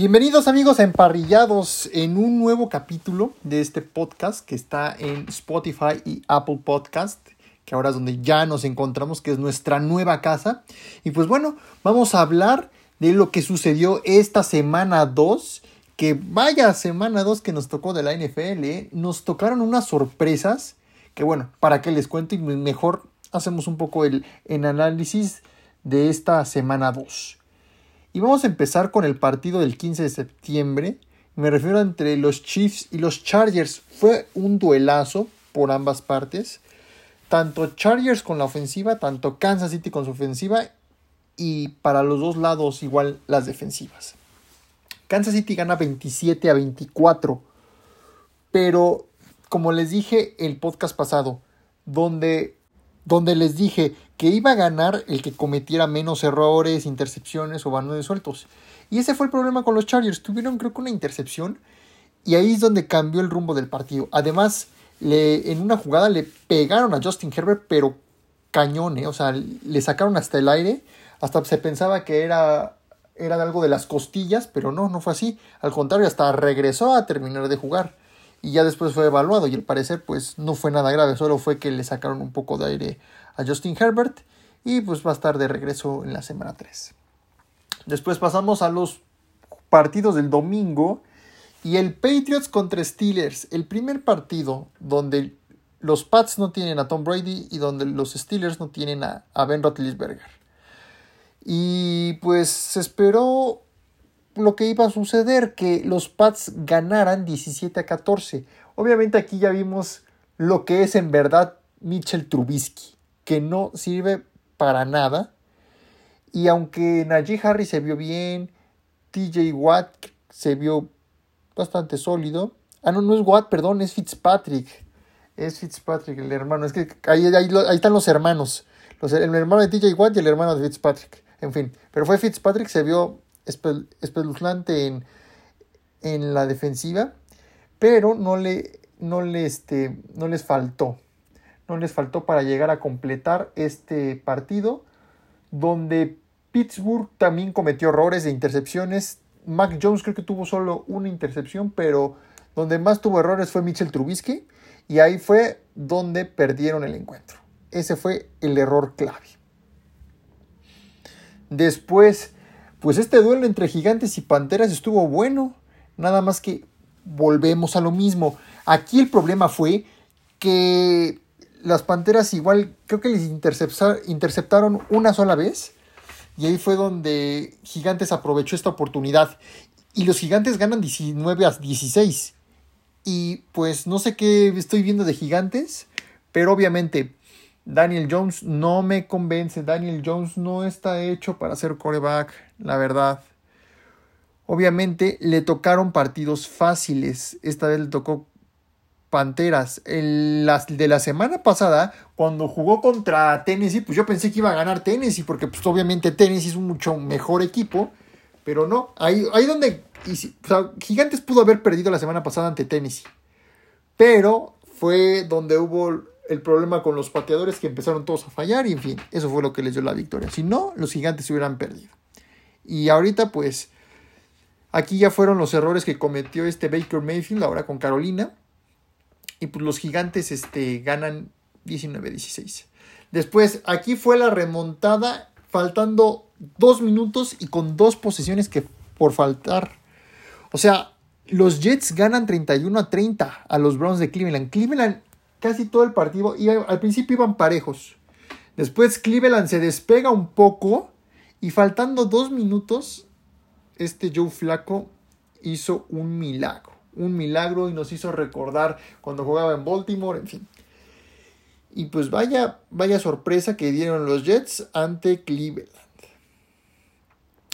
Bienvenidos amigos a Emparrillados en un nuevo capítulo de este podcast que está en Spotify y Apple Podcast, que ahora es donde ya nos encontramos, que es nuestra nueva casa. Y pues bueno, vamos a hablar de lo que sucedió esta semana 2, que vaya semana 2 que nos tocó de la NFL, ¿eh? nos tocaron unas sorpresas, que bueno, para que les cuento y mejor hacemos un poco el, el análisis de esta semana 2. Y vamos a empezar con el partido del 15 de septiembre. Me refiero entre los Chiefs y los Chargers. Fue un duelazo por ambas partes. Tanto Chargers con la ofensiva, tanto Kansas City con su ofensiva. Y para los dos lados igual las defensivas. Kansas City gana 27 a 24. Pero como les dije el podcast pasado, donde donde les dije que iba a ganar el que cometiera menos errores, intercepciones o balones sueltos. Y ese fue el problema con los Chargers. Tuvieron creo que una intercepción y ahí es donde cambió el rumbo del partido. Además, le, en una jugada le pegaron a Justin Herbert, pero cañone, ¿eh? o sea, le sacaron hasta el aire, hasta se pensaba que era, era algo de las costillas, pero no, no fue así. Al contrario, hasta regresó a terminar de jugar y ya después fue evaluado y al parecer pues no fue nada grave, solo fue que le sacaron un poco de aire a Justin Herbert y pues va a estar de regreso en la semana 3. Después pasamos a los partidos del domingo y el Patriots contra Steelers, el primer partido donde los Pats no tienen a Tom Brady y donde los Steelers no tienen a, Ben Roethlisberger. Y pues se esperó lo que iba a suceder, que los Pats ganaran 17 a 14. Obviamente aquí ya vimos lo que es en verdad Mitchell Trubisky, que no sirve para nada. Y aunque Najee Harris se vio bien, TJ Watt se vio bastante sólido. Ah, no, no es Watt, perdón, es Fitzpatrick. Es Fitzpatrick, el hermano. Es que ahí, ahí, están los hermanos. Los, el hermano de TJ Watt y el hermano de Fitzpatrick. En fin, pero fue Fitzpatrick, se vio espeluznante en, en la defensiva, pero no, le, no, le, este, no les faltó. No les faltó para llegar a completar este partido, donde Pittsburgh también cometió errores de intercepciones. Mac Jones creo que tuvo solo una intercepción, pero donde más tuvo errores fue Mitchell Trubisky, y ahí fue donde perdieron el encuentro. Ese fue el error clave. Después pues este duelo entre gigantes y panteras estuvo bueno. Nada más que volvemos a lo mismo. Aquí el problema fue que las panteras igual creo que les interceptaron una sola vez. Y ahí fue donde Gigantes aprovechó esta oportunidad. Y los Gigantes ganan 19 a 16. Y pues no sé qué estoy viendo de Gigantes. Pero obviamente Daniel Jones no me convence. Daniel Jones no está hecho para ser coreback, la verdad. Obviamente le tocaron partidos fáciles. Esta vez le tocó Panteras. El, de la semana pasada, cuando jugó contra Tennessee, pues yo pensé que iba a ganar Tennessee, porque pues obviamente Tennessee es un mucho mejor equipo. Pero no, ahí, ahí donde Gigantes pudo haber perdido la semana pasada ante Tennessee. Pero fue donde hubo el problema con los pateadores que empezaron todos a fallar y en fin, eso fue lo que les dio la victoria. Si no, los gigantes se hubieran perdido. Y ahorita pues aquí ya fueron los errores que cometió este Baker Mayfield ahora con Carolina. Y pues los gigantes este, ganan 19-16. Después aquí fue la remontada faltando dos minutos y con dos posesiones que por faltar. O sea, los Jets ganan 31 a 30 a los Browns de Cleveland. Cleveland casi todo el partido, y al principio iban parejos. Después Cleveland se despega un poco y faltando dos minutos, este Joe Flaco hizo un milagro. Un milagro y nos hizo recordar cuando jugaba en Baltimore, en fin. Y pues vaya, vaya sorpresa que dieron los Jets ante Cleveland.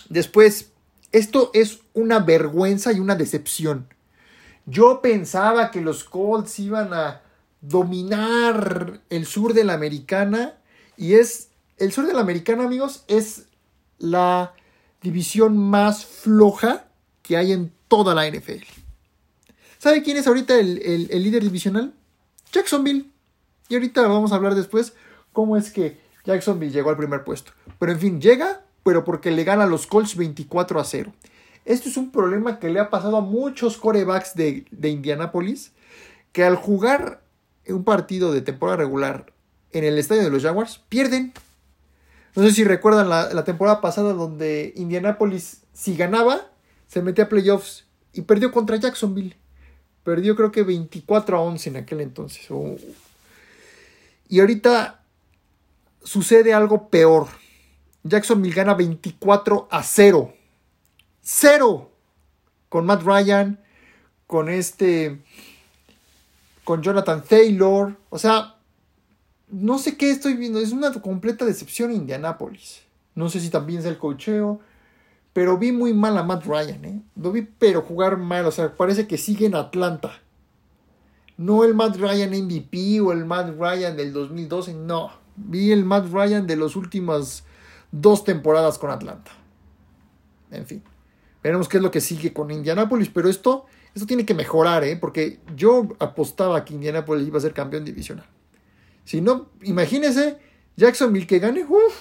Después, esto es una vergüenza y una decepción. Yo pensaba que los Colts iban a dominar el sur de la americana y es el sur de la americana amigos es la división más floja que hay en toda la NFL. ¿Sabe quién es ahorita el, el líder divisional? Jacksonville. Y ahorita vamos a hablar después cómo es que Jacksonville llegó al primer puesto. Pero en fin, llega, pero porque le gana a los Colts 24 a 0. Esto es un problema que le ha pasado a muchos corebacks de, de Indianapolis, que al jugar un partido de temporada regular en el estadio de los Jaguars, pierden. No sé si recuerdan la, temporada pasada donde Indianapolis, si ganaba, se metía a playoffs y perdió contra Jacksonville. Perdió creo que 24 a 11 en aquel entonces. Y ahorita sucede algo peor. Jacksonville gana 24 a 0. 0. Con Matt Ryan, con este, con Jonathan Taylor. O sea, no sé qué estoy viendo. Es una completa decepción Indianapolis. No sé si también es el cocheo. Pero vi muy mal a Matt Ryan, ¿eh? Lo vi pero jugar mal. O sea, parece que sigue en Atlanta. No el Matt Ryan MVP o el Matt Ryan del 2012. No. Vi el Matt Ryan de las últimas dos temporadas con Atlanta. En fin. Veremos qué es lo que sigue con Indianapolis. Pero esto, esto tiene que mejorar, ¿eh? Porque yo apostaba que Indianapolis iba a ser campeón divisional. Si no, imagínese Jacksonville que gane. Uf,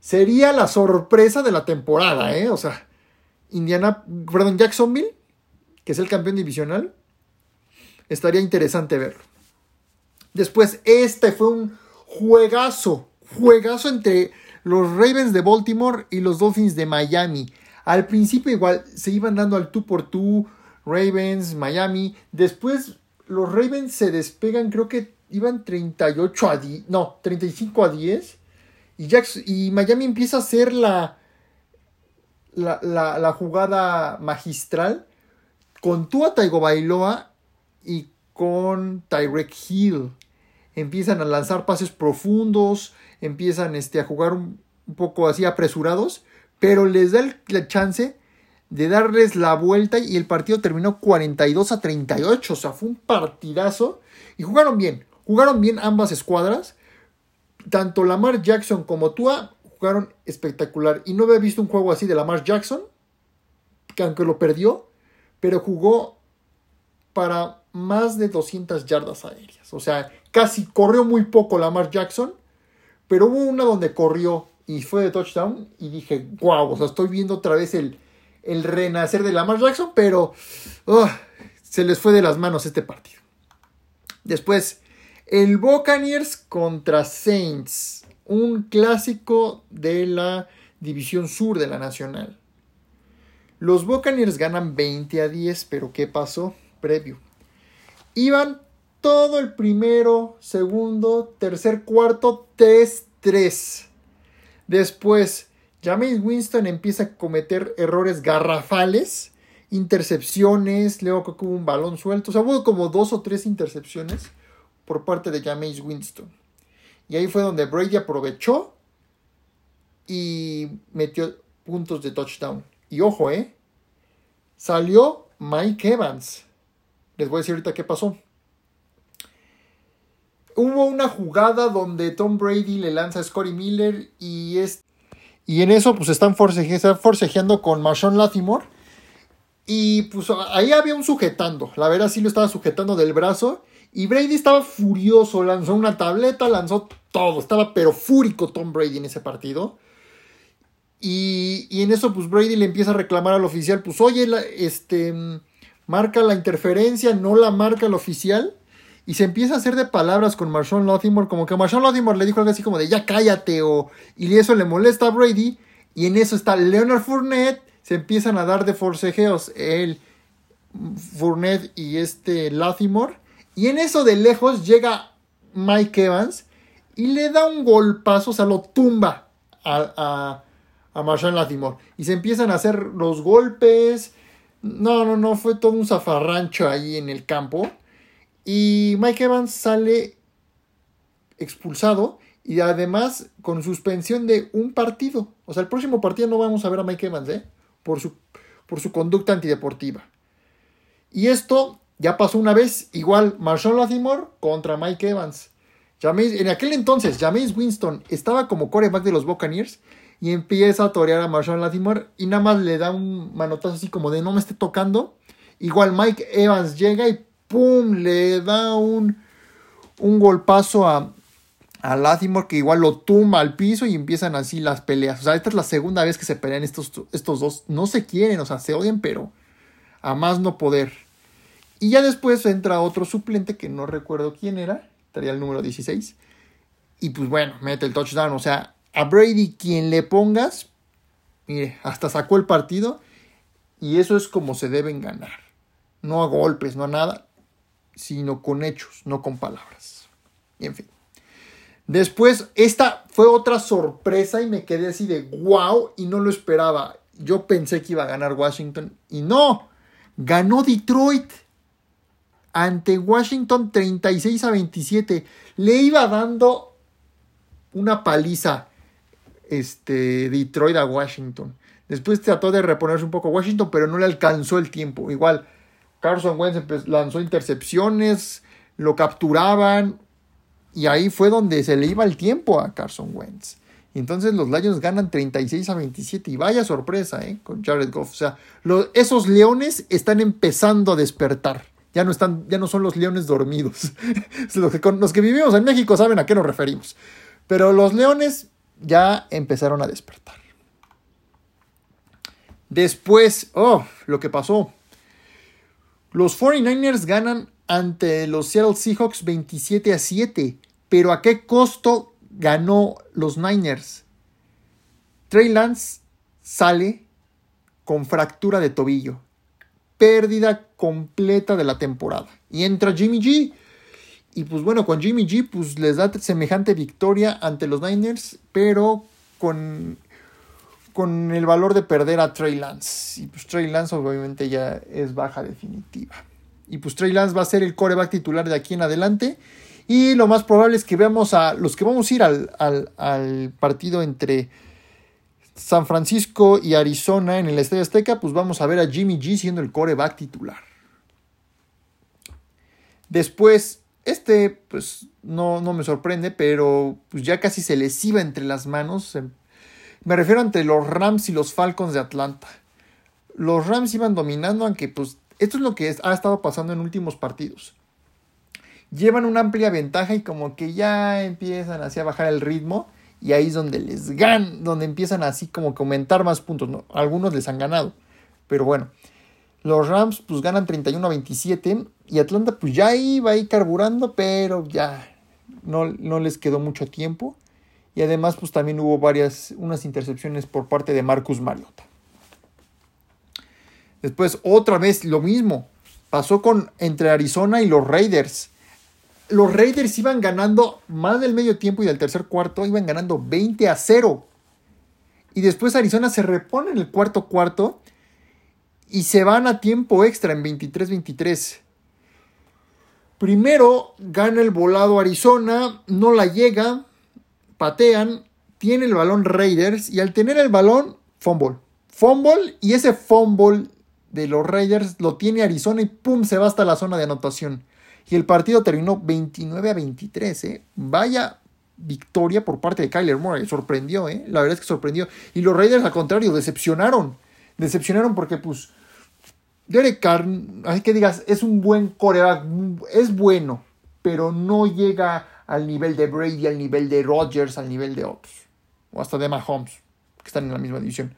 sería la sorpresa de la temporada, ¿eh? O sea, Indiana, perdón, Jacksonville, que es el campeón divisional, estaría interesante verlo. Después, este fue un juegazo, juegazo entre los Ravens de Baltimore y los Dolphins de Miami. Al principio igual se iban dando al tú por tú, Ravens, Miami. Después los Ravens se despegan, creo que iban 38 a 10, no, 35 a 10 y, Miami empieza a hacer la, la, jugada magistral con Tua Bailoa y con Tyrek Hill. Empiezan a lanzar pases profundos, empiezan este, a jugar un, poco así apresurados, pero les da la chance de darles la vuelta y el partido terminó 42 a 38, o sea, fue un partidazo y jugaron bien, jugaron bien ambas escuadras tanto Lamar Jackson como Tua jugaron espectacular. Y no había visto un juego así de Lamar Jackson, que aunque lo perdió, pero jugó para más de 200 yardas aéreas. O sea, casi corrió muy poco Lamar Jackson, pero hubo una donde corrió y fue de touchdown. Y dije, wow, o sea, estoy viendo otra vez el, el renacer de Lamar Jackson, pero se les fue de las manos este partido. Después, el Buccaneers contra Saints, un clásico de la División Sur de la Nacional. Los Buccaneers ganan 20 a 10, pero ¿qué pasó? Previo. Iban todo el primero, segundo, tercer, cuarto, 3-3. Después, James Winston empieza a cometer errores garrafales, intercepciones, luego que hubo un balón suelto, o sea, hubo como dos o tres intercepciones por parte de James Winston. Y ahí fue donde Brady aprovechó y metió puntos de touchdown. Y ojo, ¿eh? Salió Mike Evans. Les voy a decir ahorita qué pasó. Hubo una jugada donde Tom Brady le lanza a Scotty Miller y es... Y en eso pues están, forcejeando con Marshawn Latimore. Y pues ahí había un sujetando. La verdad sí lo estaba sujetando del brazo. Y Brady estaba furioso, lanzó una tableta, lanzó todo, estaba pero fúrico Tom Brady en ese partido. Y, en eso, pues Brady le empieza a reclamar al oficial, pues oye, este, marca la interferencia, no la marca el oficial. Y se empieza a hacer de palabras con Marshawn Latimore, como que Marshawn Latimore le dijo algo así como de ya cállate, o, y eso le molesta a Brady. Y en eso está Leonard Fournette, se empiezan a dar de forcejeos, él, Fournette y este Latimore. Y en eso de lejos llega Mike Evans y le da un golpazo, o sea, lo tumba a, a, Marshall Latimore. Y se empiezan a hacer los golpes. No, no, no, fue todo un zafarrancho ahí en el campo. Y Mike Evans sale expulsado y además con suspensión de un partido. O sea, el próximo partido no vamos a ver a Mike Evans, ¿eh? Por su, por su conducta antideportiva. Y esto ya pasó una vez, igual, Marshall Latimore contra Mike Evans. en aquel entonces, James Winston estaba como coreback de los Buccaneers y empieza a torear a Marshall Latimore y nada más le da un manotazo así como de no me esté tocando. Igual Mike Evans llega y ¡pum! le da un, un golpazo a, a que igual lo tumba al piso y empiezan así las peleas. O sea, esta es la segunda vez que se pelean estos, estos dos. No se quieren, o sea, se odian, pero a más no poder. Y ya después entra otro suplente que no recuerdo quién era, estaría el número 16. Y pues bueno, mete el touchdown. O sea, a Brady quien le pongas, mire, hasta sacó el partido. Y eso es como se deben ganar. No a golpes, no a nada, sino con hechos, no con palabras. Y en fin. Después, esta fue otra sorpresa y me quedé así de wow y no lo esperaba. Yo pensé que iba a ganar Washington y no, ganó Detroit ante Washington 36 a 27. Le iba dando una paliza este, Detroit a Washington. Después trató de reponerse un poco Washington, pero no le alcanzó el tiempo. Igual, Carson Wentz lanzó intercepciones, lo capturaban, y ahí fue donde se le iba el tiempo a Carson Wentz. Entonces los Lions ganan 36 a 27. Y vaya sorpresa, ¿eh? Con Jared Goff. O sea, esos leones están empezando a despertar. Ya no, están, ya no son los leones dormidos. los, que, los que vivimos en México saben a qué nos referimos. Pero los leones ya empezaron a despertar. Después, oh, lo que pasó. Los 49ers ganan ante los Seattle Seahawks 27 a 7. Pero ¿a qué costo ganó los Niners? Trey Lance sale con fractura de tobillo. Pérdida completa de la temporada. Y entra Jimmy G. Y pues bueno, con Jimmy G pues les da semejante victoria ante los Niners, pero con, con el valor de perder a Trey Lance. Y pues Trey Lance obviamente ya es baja definitiva. Y pues Trey Lance va a ser el coreback titular de aquí en adelante. Y lo más probable es que veamos a los que vamos a ir al, partido entre San Francisco y Arizona en el Estadio Azteca, pues vamos a ver a Jimmy G siendo el coreback titular. Después, este, pues no, no me sorprende, pero pues ya casi se les iba entre las manos. Me refiero entre los Rams y los Falcons de Atlanta. Los Rams iban dominando, aunque pues esto es lo que ha estado pasando en últimos partidos llevan una amplia ventaja y como que ya empiezan así a bajar el ritmo y ahí es donde les ganan, donde empiezan así como que aumentar más puntos, ¿no? Algunos les han ganado, pero bueno, los Rams pues ganan 31 a 27 y Atlanta pues ya iba ahí carburando, pero ya no, no les quedó mucho tiempo y además pues también hubo varias, unas intercepciones por parte de Marcus Mariota. Después otra vez lo mismo, pasó con entre Arizona y los Raiders los Raiders iban ganando más del medio tiempo y del tercer cuarto iban ganando 20 a 0. Y después Arizona se repone en el cuarto cuarto y se van a tiempo extra en 23-23. Primero gana el volado Arizona, no la llega, patean, tiene el balón Raiders y al tener el balón, fumble. Fumble y ese fumble de los Raiders lo tiene Arizona y pum, se va hasta la zona de anotación. Y el partido terminó 29 a 23. ¿eh? Vaya victoria por parte de Kyler Murray. Sorprendió, ¿eh? La verdad es que sorprendió. Y los Raiders, al contrario, decepcionaron. Decepcionaron porque, pues, Derek Carr, así que digas, es un buen coreback, es bueno, pero no llega al nivel de Brady, al nivel de Rodgers, al nivel de otros. O hasta de Mahomes, que están en la misma división.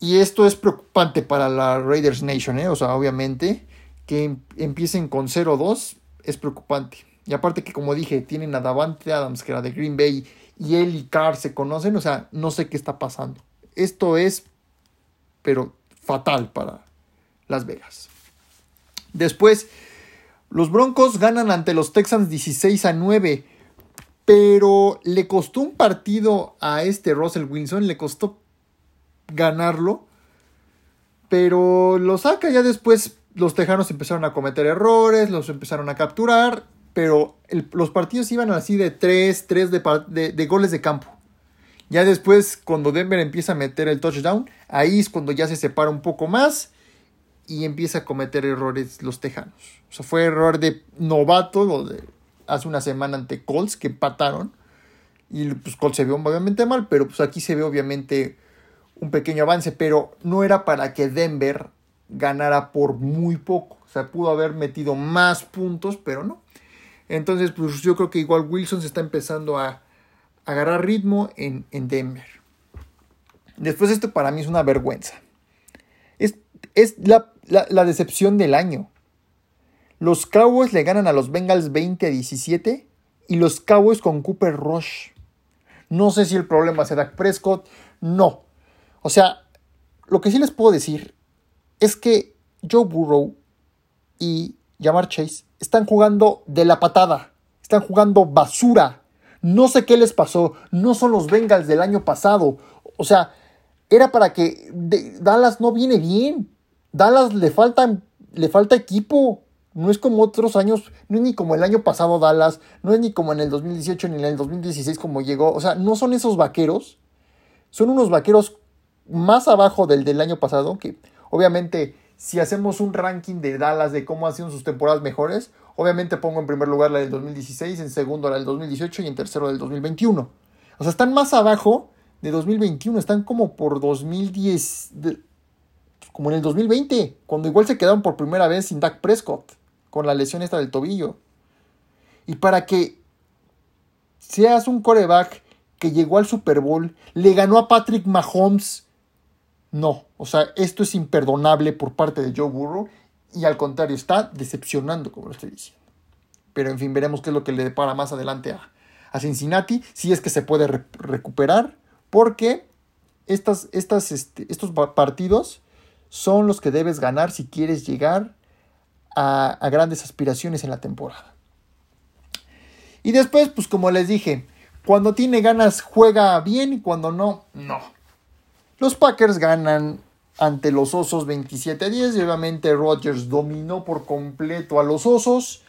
Y esto es preocupante para la Raiders Nation, ¿eh? O sea, obviamente que em, empiecen con 0-2 es preocupante. Y aparte que como dije, tienen a Davante Adams, que era de Green Bay, y él y Carr se conocen, o sea, no sé qué está pasando. Esto es, pero fatal para Las Vegas. Después, los Broncos ganan ante los Texans 16 a 9, pero le costó un partido a este Russell Wilson, le costó ganarlo, pero lo saca ya después los tejanos empezaron a cometer errores, los empezaron a capturar, pero los partidos iban así de 3, 3 de, goles de campo. Ya después, cuando Denver empieza a meter el touchdown, ahí es cuando ya se separa un poco más y empieza a cometer errores los tejanos. O sea, fue error de novato hace una semana ante Colts que empataron. Y pues Colts se vio obviamente mal, pero pues aquí se ve obviamente un pequeño avance, pero no era para que Denver ganara por muy poco. O sea, pudo haber metido más puntos, pero no. Entonces, pues yo creo que igual Wilson se está empezando a, agarrar ritmo en, en, Denver. Después esto para mí es una vergüenza. Es, es la, la, decepción del año. Los Cowboys le ganan a los Bengals 20 a 17 y los Cowboys con Cooper Rush. No sé si el problema será Prescott. No. O sea, lo que sí les puedo decir es que Joe Burrow y Jamar Chase están jugando de la patada. Están jugando basura. No sé qué les pasó. No son los Bengals del año pasado. O sea, era para que Dallas no viene bien. Dallas le falta, le falta equipo. No es como otros años, no es ni como el año pasado Dallas, no es ni como en el 2018 ni en el 2016 como llegó. O sea, no son esos vaqueros. Son unos vaqueros más abajo del del año pasado, que obviamente si hacemos un ranking de Dallas de cómo han sido sus temporadas mejores, obviamente pongo en primer lugar la del 2016, en segundo la del 2018 y en tercero la del 2021. O sea, están más abajo de 2021, están como por 2010, como en el 2020, cuando igual se quedaron por primera vez sin Dak Prescott, con la lesión esta del tobillo. Y para que seas un coreback que llegó al Super Bowl, le ganó a Patrick Mahomes, no, o sea, esto es imperdonable por parte de Joe Burrow y al contrario, está decepcionando, como lo estoy diciendo. Pero en fin, veremos qué es lo que le depara más adelante a, Cincinnati, si es que se puede recuperar, porque estas, estas, este, estos partidos son los que debes ganar si quieres llegar a, a grandes aspiraciones en la temporada. Y después, pues como les dije, cuando tiene ganas juega bien y cuando no, no. Los Packers ganan ante los Osos 27 a 10 y obviamente Rodgers dominó por completo a los Osos.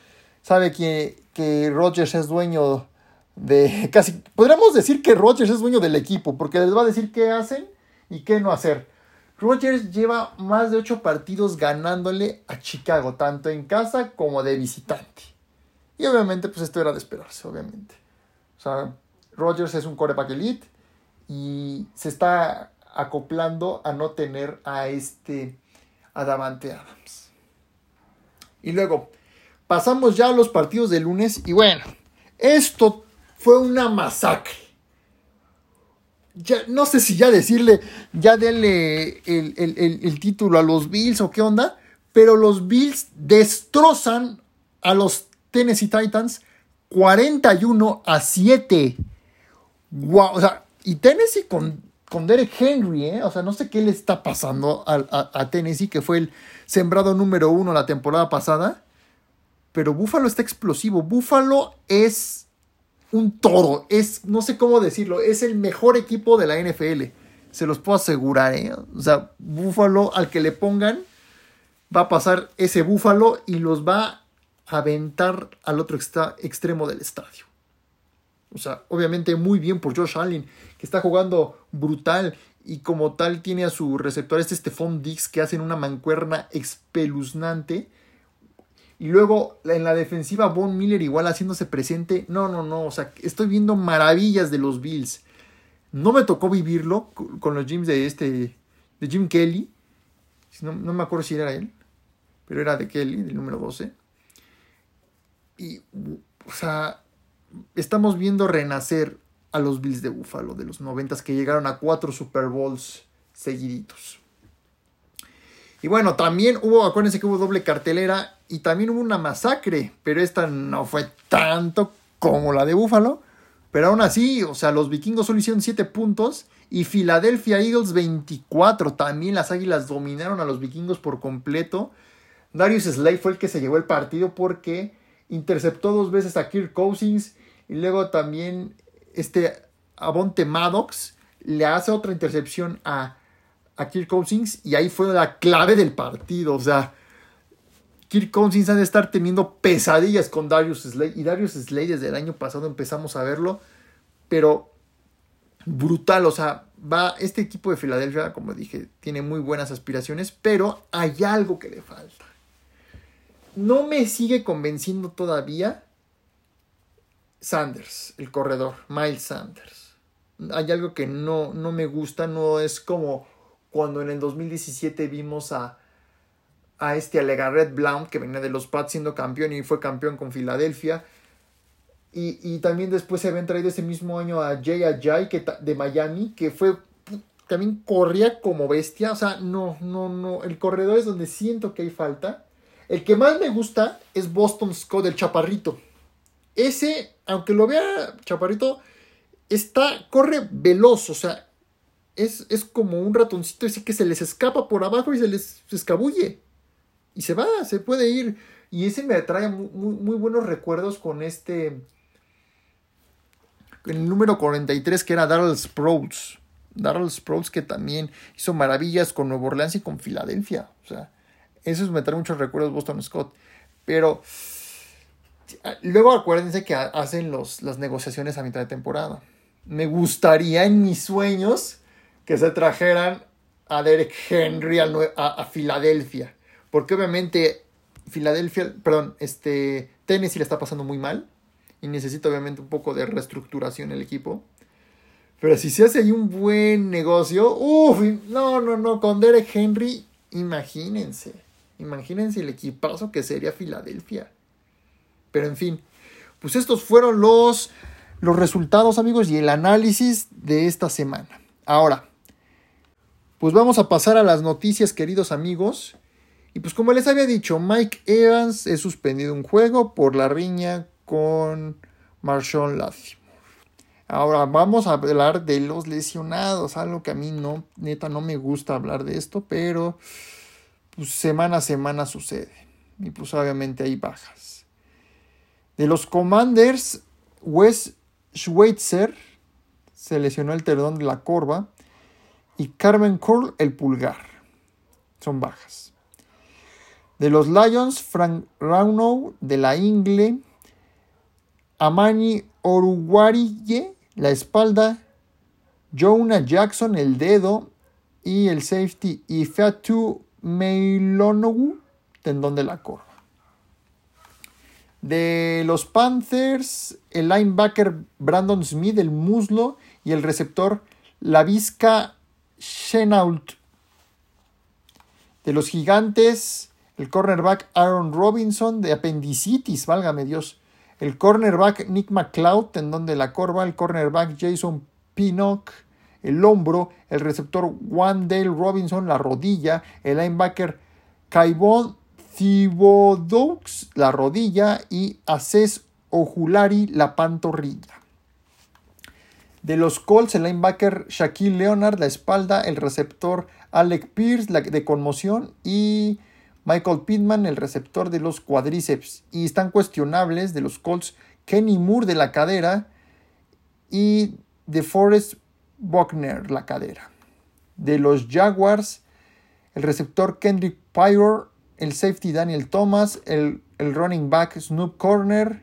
Sabe que, que Rodgers es dueño de casi, podríamos decir que Rodgers es dueño del equipo porque les va a decir qué hacen y qué no hacer. Rodgers lleva más de 8 partidos ganándole a Chicago, tanto en casa como de visitante. Y obviamente, pues esto era de esperarse, obviamente. O sea, Rodgers es un coreback elite y se está acoplando a no tener a este Adamante Adams. Y luego, pasamos ya a los partidos de lunes y bueno, esto fue una masacre. Ya, no sé si ya decirle, ya denle el, el título a los Bills o qué onda, pero los Bills destrozan a los Tennessee Titans 41 a 7. Wow, o sea, y Tennessee con con Derek Henry, ¿eh? O sea, no sé qué le está pasando a, Tennessee, que fue el sembrado número uno la temporada pasada. Pero Buffalo está explosivo. Buffalo es un toro. Es, no sé cómo decirlo, es el mejor equipo de la NFL. Se los puedo asegurar, ¿eh? O sea, Buffalo, al que le pongan, va a pasar ese Buffalo y los va a aventar al otro extremo del estadio. O sea, obviamente muy bien por Josh Allen, que está jugando brutal y como tal tiene a su receptor este Stephon Dix que hacen una mancuerna espeluznante. Y luego en la defensiva Von Miller igual haciéndose presente. No, no, no. O sea, estoy viendo maravillas de los Bills. No me tocó vivirlo con los Jims de este. de Jim Kelly. No, no me acuerdo si era él. Pero era de Kelly, del número 12. Y. O sea estamos viendo renacer a los Bills de Buffalo de los noventas que llegaron a cuatro Super Bowls seguiditos. Y bueno, también hubo, acuérdense que hubo doble cartelera y también hubo una masacre, pero esta no fue tanto como la de Buffalo. Pero aún así, o sea, los vikingos solo hicieron 7 puntos y Philadelphia Eagles 24. También las águilas dominaron a los vikingos por completo. Darius Slay fue el que se llevó el partido porque interceptó dos veces a Kirk Cousins y luego también este Avonte Maddox le hace otra intercepción a, a Kirk Cousins y ahí fue la clave del partido. O sea, Kirk Cousins ha de estar teniendo pesadillas con Darius Slay. Y Darius Slay desde el año pasado empezamos a verlo, pero brutal. O sea, va este equipo de Filadelfia, como dije, tiene muy buenas aspiraciones, pero hay algo que le falta. No me sigue convenciendo todavía Sanders, el corredor, Miles Sanders. Hay algo que no, no me gusta, no es como cuando en el 2017 vimos a, a este Alegarret Blount que venía de los Pats siendo campeón y fue campeón con Filadelfia. Y, también después se habían traído ese mismo año a Jay Ajay que de Miami, que fue también corría como bestia. O sea, no, no, no. El corredor es donde siento que hay falta. El que más me gusta es Boston Scott, el chaparrito. Ese, aunque lo vea chaparrito, está, corre veloz. O sea, es, es como un ratoncito ese que se les escapa por abajo y se les escabulle. Y se va, se puede ir. Y ese me trae muy, muy buenos recuerdos con este. El número 43 que era Darrell Sproutes. Darrell Sproutes que también hizo maravillas con Nueva Orleans y con Filadelfia. O sea, eso me trae muchos recuerdos Boston Scott. Pero luego acuérdense que hacen los, las negociaciones a mitad de temporada. Me gustaría en mis sueños que se trajeran a Derek Henry a, Filadelfia. Porque obviamente Filadelfia, perdón, este, Tennessee le está pasando muy mal. Y necesita obviamente un poco de reestructuración el equipo. Pero si se hace ahí un buen negocio, uff, no, no, no, con Derek Henry, imagínense. Imagínense el equipazo que sería Filadelfia. Pero en fin, pues estos fueron los, los resultados, amigos, y el análisis de esta semana. Ahora, pues vamos a pasar a las noticias, queridos amigos. Y pues como les había dicho, Mike Evans es suspendido un juego por la riña con Marshawn Latimore. Ahora vamos a hablar de los lesionados, algo que a mí no, neta, no me gusta hablar de esto, pero pues semana a semana sucede. Y pues obviamente hay bajas. De los Commanders, Wes Schweitzer se lesionó el tendón de la corva y Carmen Curl el pulgar. Son bajas. De los Lions, Frank Rauno de la ingle, Amani Oruguarille la espalda, Jonah Jackson el dedo y el safety y Fatu Meilonogu tendón de la corva. De los Panthers, el linebacker Brandon Smith el muslo y el receptor Lavisca Shenault. De los gigantes, el cornerback Aaron Robinson de apendicitis, válgame Dios. El cornerback Nick McLeod, tendón de la corva. El cornerback Jason Pinnock, el hombro. El receptor Wandale Robinson, la rodilla. El linebacker Kaibon Thibodeaux, la rodilla. Y Aces Ojulari, la pantorrilla. De los Colts, el linebacker Shaquille Leonard, la espalda, el receptor Alec Pierce, la de conmoción, y Michael Pittman, el receptor de los cuadríceps. Y están cuestionables de los Colts Kenny Moore de la cadera y de Forrest Buckner, la cadera. De los Jaguars, el receptor Kendrick Pyre, el safety Daniel Thomas, el, el running back Snoop Corner,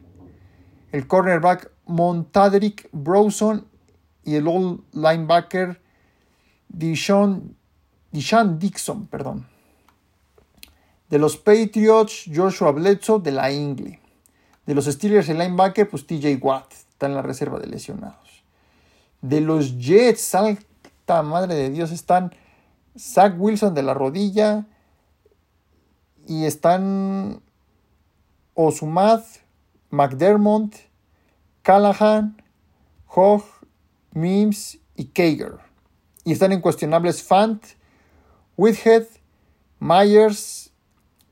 el cornerback Montadrick Broson y el old linebacker Dishon, Dixon. Perdón. De los Patriots, Joshua Bledsoe de la Ingle. De los Steelers, el linebacker, pues TJ Watt. Está en la reserva de lesionados. De los Jets, salta madre de Dios, están Zach Wilson de la rodilla. Y están Osumad, McDermott, Callahan, Hogg, Mims y Kager. Y están incuestionables Fant, Whithead, Myers,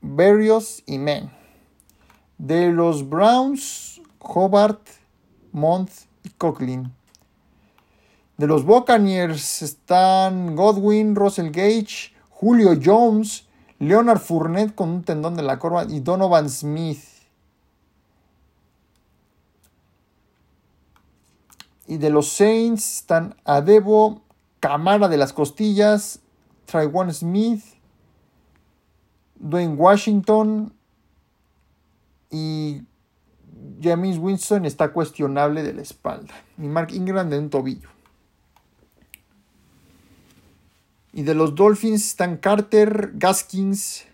Berrios y Men. De los Browns, Hobart, Month y Coughlin. De los Buccaneers están Godwin, Russell Gage, Julio Jones, Leonard Fournette con un tendón de la corva y Donovan Smith. Y de los Saints están Adebo, Camara de las Costillas, Trywan Smith, Dwayne Washington y James Winston está cuestionable de la espalda. Y Mark Ingram de un tobillo. Y de los Dolphins están Carter, Gaskins.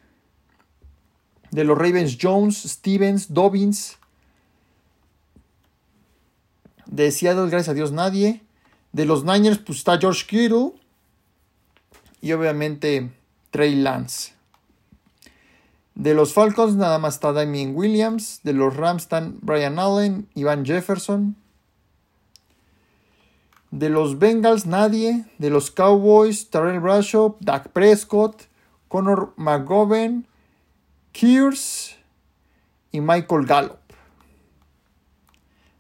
De los Ravens Jones, Stevens, Dobbins, de gracias a Dios, nadie. De los Niners, pues está George Kittle. Y obviamente Trey Lance. De los Falcons nada más está Damien Williams. De los Rams están Brian Allen, Ivan Jefferson. De los Bengals nadie. De los Cowboys, Terrell Bradshaw, Dak Prescott, Connor McGovern, Kears y Michael Gallup.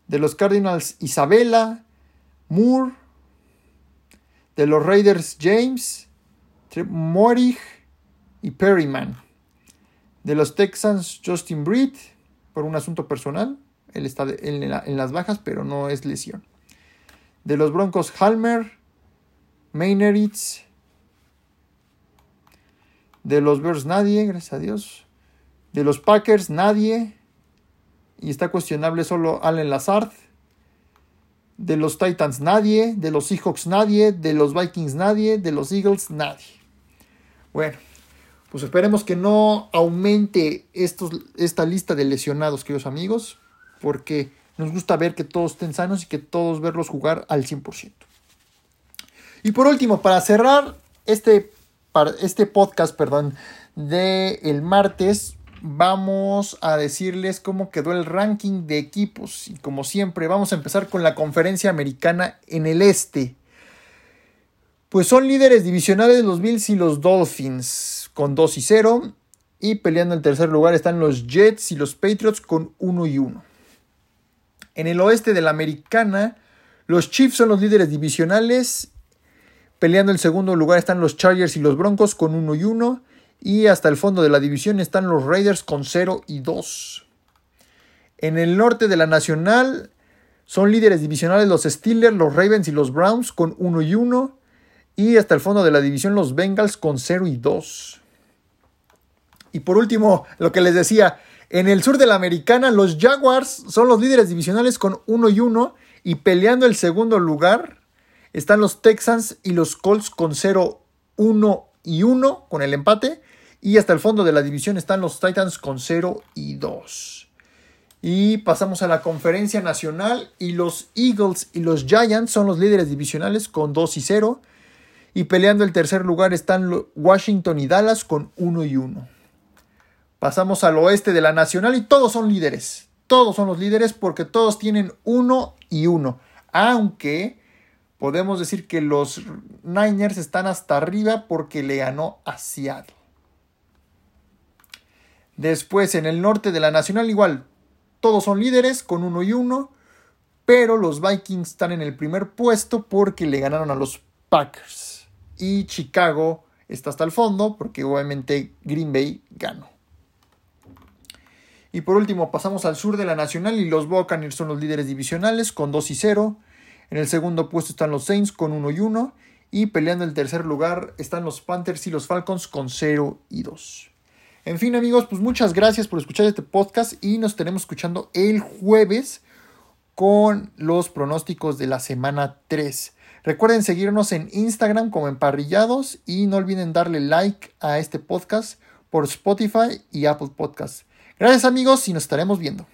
De los Cardinals, Isabella, Moore. De los Raiders, James, Morig y Perryman. De los Texans, Justin Britt, por un asunto personal. Él está en, las bajas, pero no es lesión. De los Broncos, Halmer, Maineritz. De los Bears, nadie, gracias a Dios. De los Packers, nadie. Y está cuestionable solo Allen Lazard. De los Titans, nadie. De los Seahawks, nadie. De los Vikings, nadie. De los Eagles, nadie. Bueno, pues esperemos que no aumente esta lista de lesionados, queridos amigos, porque nos gusta ver que todos estén sanos y que todos verlos jugar al 100%. Y por último, para cerrar este, este podcast, perdón, de el martes, vamos a decirles cómo quedó el ranking de equipos. Y como siempre, vamos a empezar con la conferencia americana en el este. Pues son líderes divisionales los Bills y los Dolphins con 2 y 0. Y peleando en tercer lugar están los Jets y los Patriots con 1 y 1. En el oeste de la americana, los Chiefs son los líderes divisionales. Peleando el segundo lugar están los Chargers y los Broncos con 1 y 1. Y hasta el fondo de la división están los Raiders con 0 y 2. En el norte de la nacional son líderes divisionales los Steelers, los Ravens y los Browns con 1 y 1. Y hasta el fondo de la división los Bengals con 0 y 2. Y por último, lo que les decía, en el sur de la americana los Jaguars son los líderes divisionales con 1 y 1 y peleando el segundo lugar están los Texans y los Colts con 0, 1 y 1 con el empate. Y hasta el fondo de la división están los Titans con 0 y 2. Y pasamos a la conferencia nacional y los Eagles y los Giants son los líderes divisionales con 2 y 0. Y peleando el tercer lugar están Washington y Dallas con 1 y 1. Pasamos al oeste de la Nacional y todos son líderes. Todos son los líderes porque todos tienen 1 y 1. Aunque podemos decir que los Niners están hasta arriba porque le ganó a Seattle. Después en el norte de la Nacional igual. Todos son líderes con 1 y 1. Pero los Vikings están en el primer puesto porque le ganaron a los Packers y Chicago está hasta el fondo porque obviamente Green Bay ganó. Y por último pasamos al sur de la Nacional y los Buccaneers son los líderes divisionales con 2 y 0. En el segundo puesto están los Saints con 1 y 1 y peleando el tercer lugar están los Panthers y los Falcons con 0 y 2. En fin amigos, pues muchas gracias por escuchar este podcast y nos estaremos escuchando el jueves con los pronósticos de la semana 3. Recuerden seguirnos en Instagram como Emparrillados y no olviden darle like a este podcast por Spotify y Apple Podcasts. Gracias amigos y nos estaremos viendo.